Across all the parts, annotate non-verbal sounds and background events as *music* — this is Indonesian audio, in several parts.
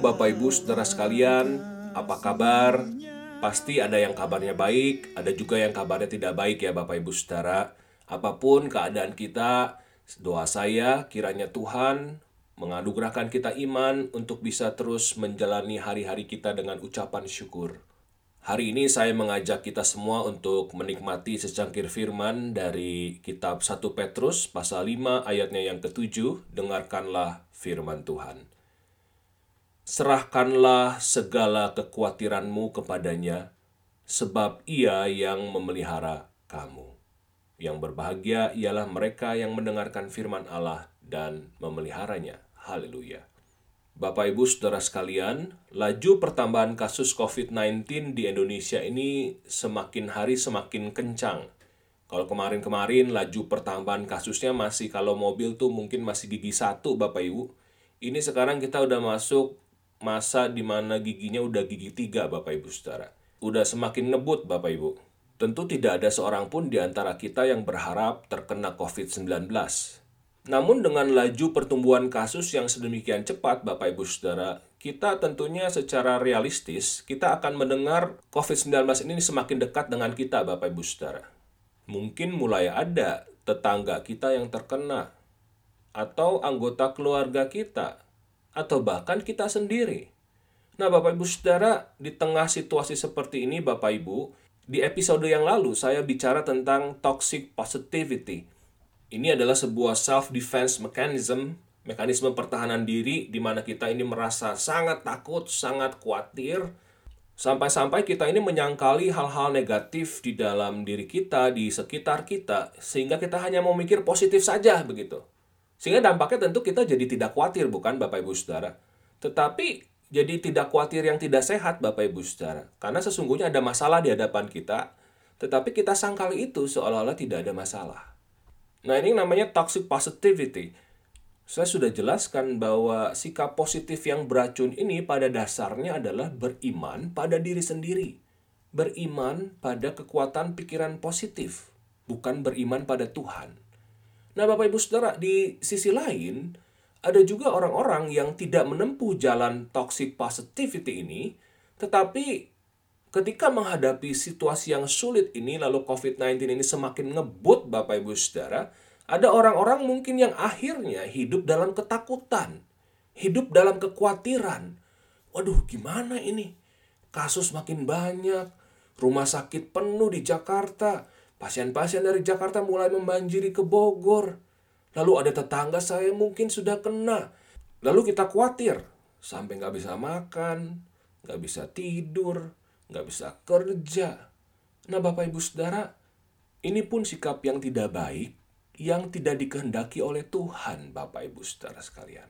Bapak Ibu Saudara sekalian, apa kabar? Pasti ada yang kabarnya baik, ada juga yang kabarnya tidak baik ya Bapak Ibu Saudara. Apa pun keadaan kita, doa saya kiranya Tuhan menganugerahkan kita iman untuk bisa terus menjalani hari-hari kita dengan ucapan syukur. Hari ini saya mengajak kita semua untuk menikmati secangkir firman dari kitab 1 Petrus pasal 5 ayatnya yang ketujuh. Dengarkanlah firman Tuhan. Serahkanlah segala kekhawatiranmu kepadanya, sebab ia yang memelihara kamu. Yang berbahagia ialah mereka yang mendengarkan firman Allah dan memeliharanya. Haleluya. Bapak Ibu Saudara sekalian, laju pertambahan kasus COVID-19 di Indonesia ini semakin hari semakin kencang. Kalau kemarin-kemarin laju pertambahan kasusnya masih kalau mobil tuh mungkin masih gigi satu Bapak Ibu. Ini sekarang kita udah masuk masa di mana giginya udah gigi tiga Bapak Ibu Saudara. Udah semakin ngebut Bapak Ibu. Tentu tidak ada seorang pun di antara kita yang berharap terkena COVID-19. Namun dengan laju pertumbuhan kasus yang sedemikian cepat Bapak Ibu Saudara, kita tentunya secara realistis kita akan mendengar COVID-19 ini semakin dekat dengan kita Bapak Ibu Saudara. Mungkin mulai ada tetangga kita yang terkena atau anggota keluarga kita atau bahkan kita sendiri. Nah, Bapak Ibu Saudara, di tengah situasi seperti ini Bapak Ibu, di episode yang lalu saya bicara tentang toxic positivity ini adalah sebuah self-defense mechanism, mekanisme pertahanan diri di mana kita ini merasa sangat takut, sangat khawatir, sampai-sampai kita ini menyangkali hal-hal negatif di dalam diri kita, di sekitar kita, sehingga kita hanya mau mikir positif saja begitu. Sehingga dampaknya tentu kita jadi tidak khawatir, bukan Bapak Ibu Saudara? Tetapi jadi tidak khawatir yang tidak sehat Bapak Ibu Saudara. Karena sesungguhnya ada masalah di hadapan kita, tetapi kita sangkali itu seolah-olah tidak ada masalah. Nah, ini namanya toxic positivity. Saya sudah jelaskan bahwa sikap positif yang beracun ini pada dasarnya adalah beriman pada diri sendiri. Beriman pada kekuatan pikiran positif, bukan beriman pada Tuhan. Nah, Bapak Ibu Saudara, di sisi lain, ada juga orang-orang yang tidak menempuh jalan toxic positivity ini, tetapi ketika menghadapi situasi yang sulit ini, lalu COVID-19 ini semakin ngebut Bapak Ibu Saudara, ada orang-orang mungkin yang akhirnya hidup dalam ketakutan, hidup dalam kekhawatiran. Waduh, gimana ini? Kasus makin banyak, rumah sakit penuh di Jakarta, pasien-pasien dari Jakarta mulai membanjiri ke Bogor. Lalu ada tetangga saya mungkin sudah kena. Lalu kita khawatir, sampai nggak bisa makan, nggak bisa tidur, nggak bisa kerja. Nah Bapak Ibu Saudara, ini pun sikap yang tidak baik, yang tidak dikehendaki oleh Tuhan Bapak Ibu Saudara sekalian.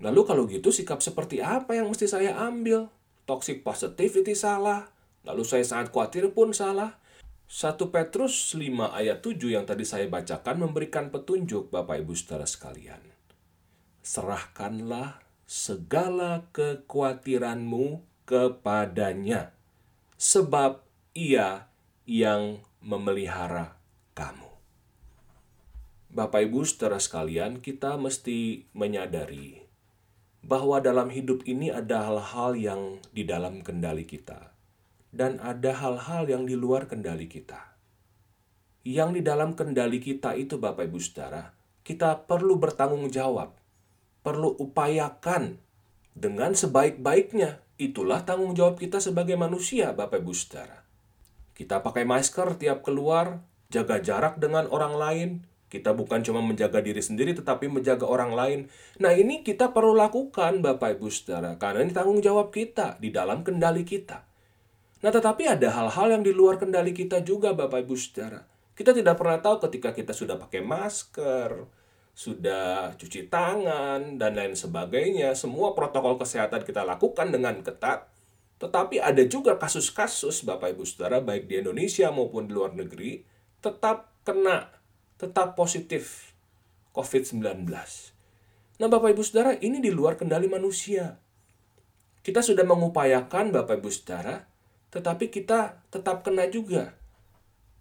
Lalu kalau gitu sikap seperti apa yang mesti saya ambil? Toxic positivity salah, lalu saya sangat khawatir pun salah. 1 Petrus 5 ayat 7 yang tadi saya bacakan memberikan petunjuk Bapak Ibu Saudara sekalian. Serahkanlah segala kekhawatiranmu kepadanya, sebab Ia yang memelihara kamu. Bapak, ibu, saudara sekalian, kita mesti menyadari bahwa dalam hidup ini ada hal-hal yang di dalam kendali kita, dan ada hal-hal yang di luar kendali kita. Yang di dalam kendali kita itu, Bapak, ibu, saudara, kita perlu bertanggung jawab, perlu upayakan dengan sebaik-baiknya Itulah tanggung jawab kita sebagai manusia, Bapak Ibu Saudara. Kita pakai masker tiap keluar, jaga jarak dengan orang lain. Kita bukan cuma menjaga diri sendiri, tetapi menjaga orang lain. Nah, ini kita perlu lakukan, Bapak Ibu Saudara, karena ini tanggung jawab kita di dalam kendali kita. Nah, tetapi ada hal-hal yang di luar kendali kita juga, Bapak Ibu Saudara. Kita tidak pernah tahu ketika kita sudah pakai masker, sudah cuci tangan, dan lain sebagainya. Semua protokol kesehatan kita lakukan dengan ketat. Tetapi ada juga kasus-kasus, Bapak Ibu Saudara, baik di Indonesia maupun di luar negeri, tetap kena, tetap positif COVID-19. Nah, Bapak Ibu Saudara, ini di luar kendali manusia. Kita sudah mengupayakan, Bapak Ibu Saudara, tetapi kita tetap kena juga.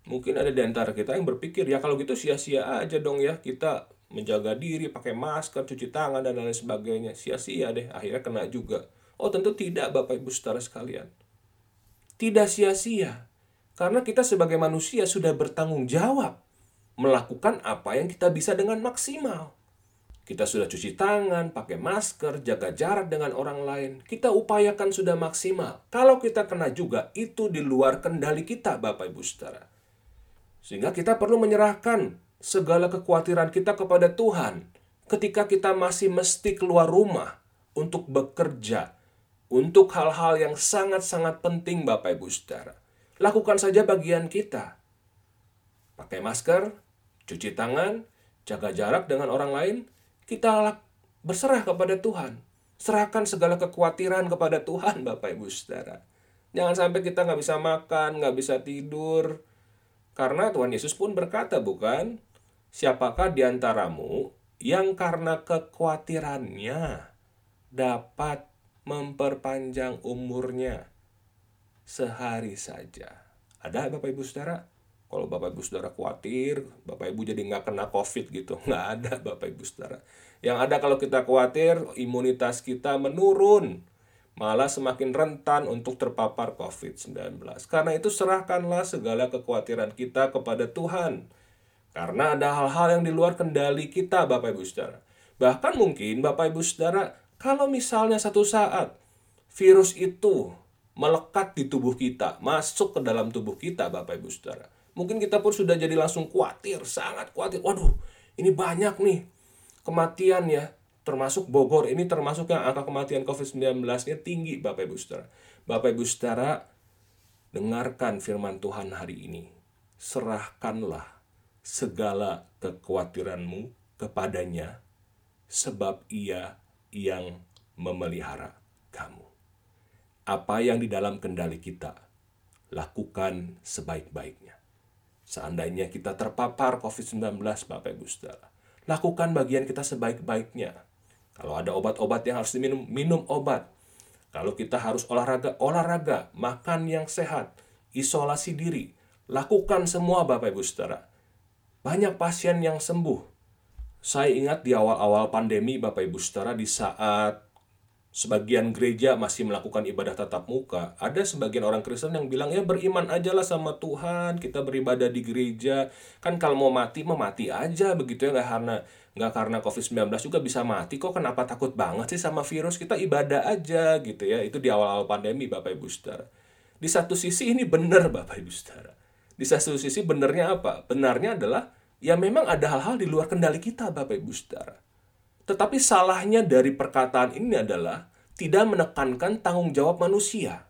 Mungkin ada di antara kita yang berpikir, ya kalau gitu sia-sia aja dong ya, kita menjaga diri, pakai masker, cuci tangan, dan lain sebagainya. Sia-sia deh, akhirnya kena juga. Oh tentu tidak Bapak Ibu Saudara sekalian. Tidak sia-sia. Karena kita sebagai manusia sudah bertanggung jawab melakukan apa yang kita bisa dengan maksimal. Kita sudah cuci tangan, pakai masker, jaga jarak dengan orang lain. Kita upayakan sudah maksimal. Kalau kita kena juga, itu di luar kendali kita, Bapak Ibu Saudara. Sehingga kita perlu menyerahkan segala kekhawatiran kita kepada Tuhan ketika kita masih mesti keluar rumah untuk bekerja, untuk hal-hal yang sangat-sangat penting Bapak Ibu Saudara. Lakukan saja bagian kita. Pakai masker, cuci tangan, jaga jarak dengan orang lain, kita berserah kepada Tuhan. Serahkan segala kekhawatiran kepada Tuhan, *laughs* Bapak Ibu Saudara. Jangan sampai kita nggak bisa makan, nggak bisa tidur. Karena Tuhan Yesus pun berkata, bukan? Siapakah di antaramu yang karena kekhawatirannya dapat memperpanjang umurnya? sehari saja. Ada Bapak Ibu Saudara? Kalau Bapak Ibu Saudara khawatir, Bapak Ibu jadi nggak kena COVID gitu. *laughs* Nggak ada Bapak Ibu Saudara. Yang ada kalau kita khawatir, imunitas kita menurun. Malah semakin rentan untuk terpapar COVID-19. Karena itu serahkanlah segala kekhawatiran kita kepada Tuhan. Karena ada hal-hal yang di luar kendali kita Bapak Ibu Saudara. Bahkan mungkin Bapak Ibu Saudara, kalau misalnya satu saat virus itu melekat di tubuh kita, masuk ke dalam tubuh kita, Bapak Ibu Saudara. Mungkin kita pun sudah jadi langsung khawatir, sangat khawatir. Waduh, ini banyak nih kematian ya, termasuk Bogor. Ini termasuk yang angka kematian COVID-19-nya tinggi, Bapak Ibu Saudara. Bapak Ibu Saudara, dengarkan firman Tuhan hari ini. Serahkanlah segala kekhawatiranmu kepadanya, sebab ia yang memelihara kamu apa yang di dalam kendali kita, lakukan sebaik-baiknya. Seandainya kita terpapar COVID-19, Bapak Ibu Saudara, lakukan bagian kita sebaik-baiknya. Kalau ada obat-obat yang harus diminum, minum obat. Kalau kita harus olahraga, olahraga, makan yang sehat, isolasi diri, lakukan semua Bapak Ibu Saudara. Banyak pasien yang sembuh. Saya ingat di awal-awal pandemi Bapak Ibu Saudara di saat sebagian gereja masih melakukan ibadah tatap muka, ada sebagian orang Kristen yang bilang ya beriman aja lah sama Tuhan, kita beribadah di gereja, kan kalau mau mati mau mati aja begitu ya. Nggak karena nggak karena COVID-19 juga bisa mati kok. Kenapa takut banget sih sama virus? Kita ibadah aja gitu ya. Itu di awal-awal pandemi Bapak Ibu Saudara. Di satu sisi ini benar Bapak Ibu Saudara. Di satu sisi benarnya apa? Benarnya adalah ya memang ada hal-hal di luar kendali kita Bapak Ibu Saudara tetapi salahnya dari perkataan ini adalah tidak menekankan tanggung jawab manusia.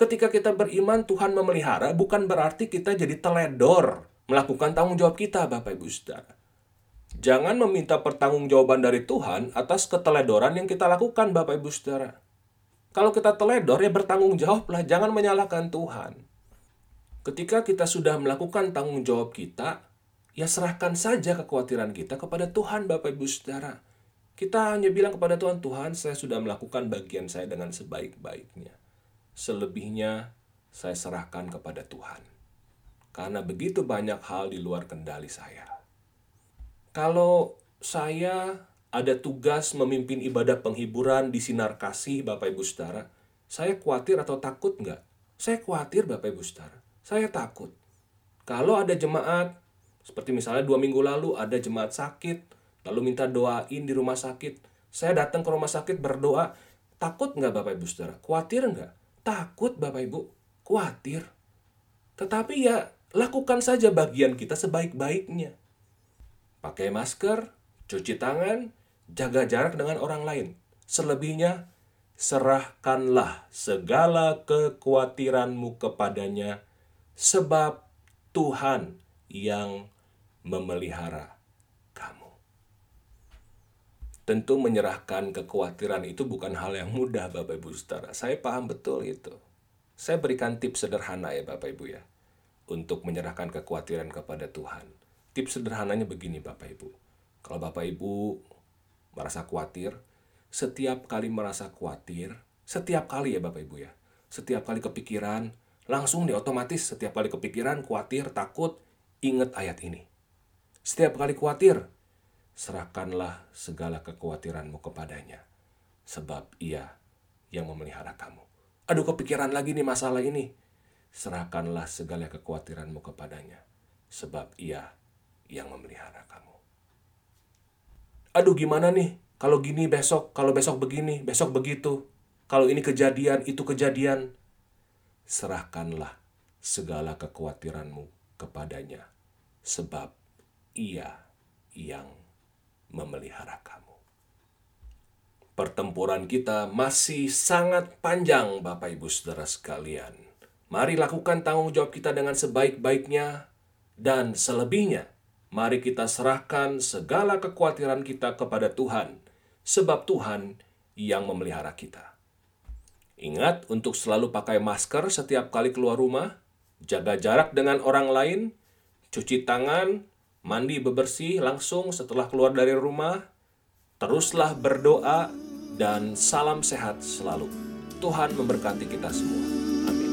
Ketika kita beriman Tuhan memelihara bukan berarti kita jadi teledor melakukan tanggung jawab kita Bapak Ibu Saudara. Jangan meminta pertanggungjawaban dari Tuhan atas keteledoran yang kita lakukan Bapak Ibu Saudara. Kalau kita teledor ya bertanggung jawablah, jangan menyalahkan Tuhan. Ketika kita sudah melakukan tanggung jawab kita, ya serahkan saja kekhawatiran kita kepada Tuhan Bapak Ibu Saudara. Kita hanya bilang kepada Tuhan, Tuhan saya sudah melakukan bagian saya dengan sebaik-baiknya. Selebihnya saya serahkan kepada Tuhan. Karena begitu banyak hal di luar kendali saya. Kalau saya ada tugas memimpin ibadah penghiburan di Sinar Kasih Bapak Ibu Saudara, saya khawatir atau takut nggak? Saya khawatir Bapak Ibu Saudara. Saya takut. Kalau ada jemaat seperti misalnya dua minggu lalu ada jemaat sakit, lalu minta doain di rumah sakit. Saya datang ke rumah sakit berdoa, takut nggak Bapak Ibu Saudara? Khawatir nggak? Takut Bapak Ibu, khawatir. Tetapi ya lakukan saja bagian kita sebaik-baiknya. Pakai masker, cuci tangan, jaga jarak dengan orang lain. Selebihnya, serahkanlah segala kekhawatiranmu kepadanya, sebab Tuhan yang memelihara kamu. Tentu menyerahkan kekhawatiran itu bukan hal yang mudah Bapak Ibu Saudara. Saya paham betul itu. Saya berikan tips sederhana ya Bapak Ibu ya. Untuk menyerahkan kekhawatiran kepada Tuhan. Tips sederhananya begini Bapak Ibu. Kalau Bapak Ibu merasa khawatir, setiap kali merasa khawatir, setiap kali ya Bapak Ibu ya, setiap kali kepikiran, langsung di otomatis setiap kali kepikiran, khawatir, takut, ingat ayat ini. Setiap kali khawatir, serahkanlah segala kekhawatiranmu kepadanya, sebab ia yang memelihara kamu. Aduh kepikiran lagi nih masalah ini. Serahkanlah segala kekhawatiranmu kepadanya, sebab ia yang memelihara kamu. Aduh gimana nih, kalau gini besok, kalau besok begini, besok begitu. Kalau ini kejadian, itu kejadian. Serahkanlah segala kekhawatiranmu kepadanya, sebab ia yang memelihara kamu. Pertempuran kita masih sangat panjang, Bapak Ibu Saudara sekalian. Mari lakukan tanggung jawab kita dengan sebaik-baiknya dan selebihnya. Mari kita serahkan segala kekhawatiran kita kepada Tuhan, sebab Tuhan yang memelihara kita. Ingat untuk selalu pakai masker setiap kali keluar rumah, jaga jarak dengan orang lain, cuci tangan, mandi bebersih langsung setelah keluar dari rumah, teruslah berdoa dan salam sehat selalu. Tuhan memberkati kita semua. Amin.